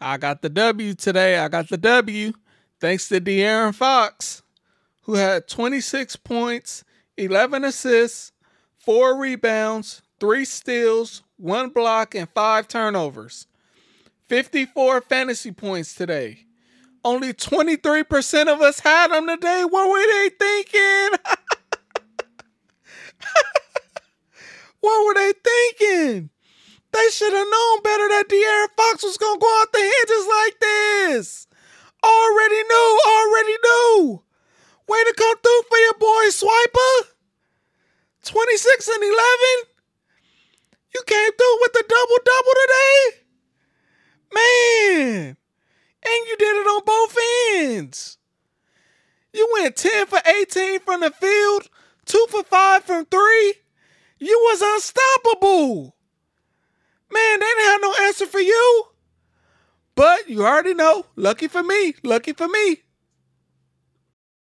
I got the W today. I got the W. Thanks to De'Aaron Fox, who had 26 points, 11 assists, four rebounds, three steals, one block, and five turnovers. 54 fantasy points today. Only 23% of us had them today. What were they thinking? what were they thinking? They should have known better that De'Aaron Fox was to go out the hinges like this. Already knew, already knew. Way to come through for your boy Swiper. 26 and 11. You came through with the double double today? Man. And you did it on both ends. You went 10 for 18 from the field, 2 for 5 from 3. You was unstoppable. Man, they didn't have no answer for you. But you already know. Lucky for me. Lucky for me.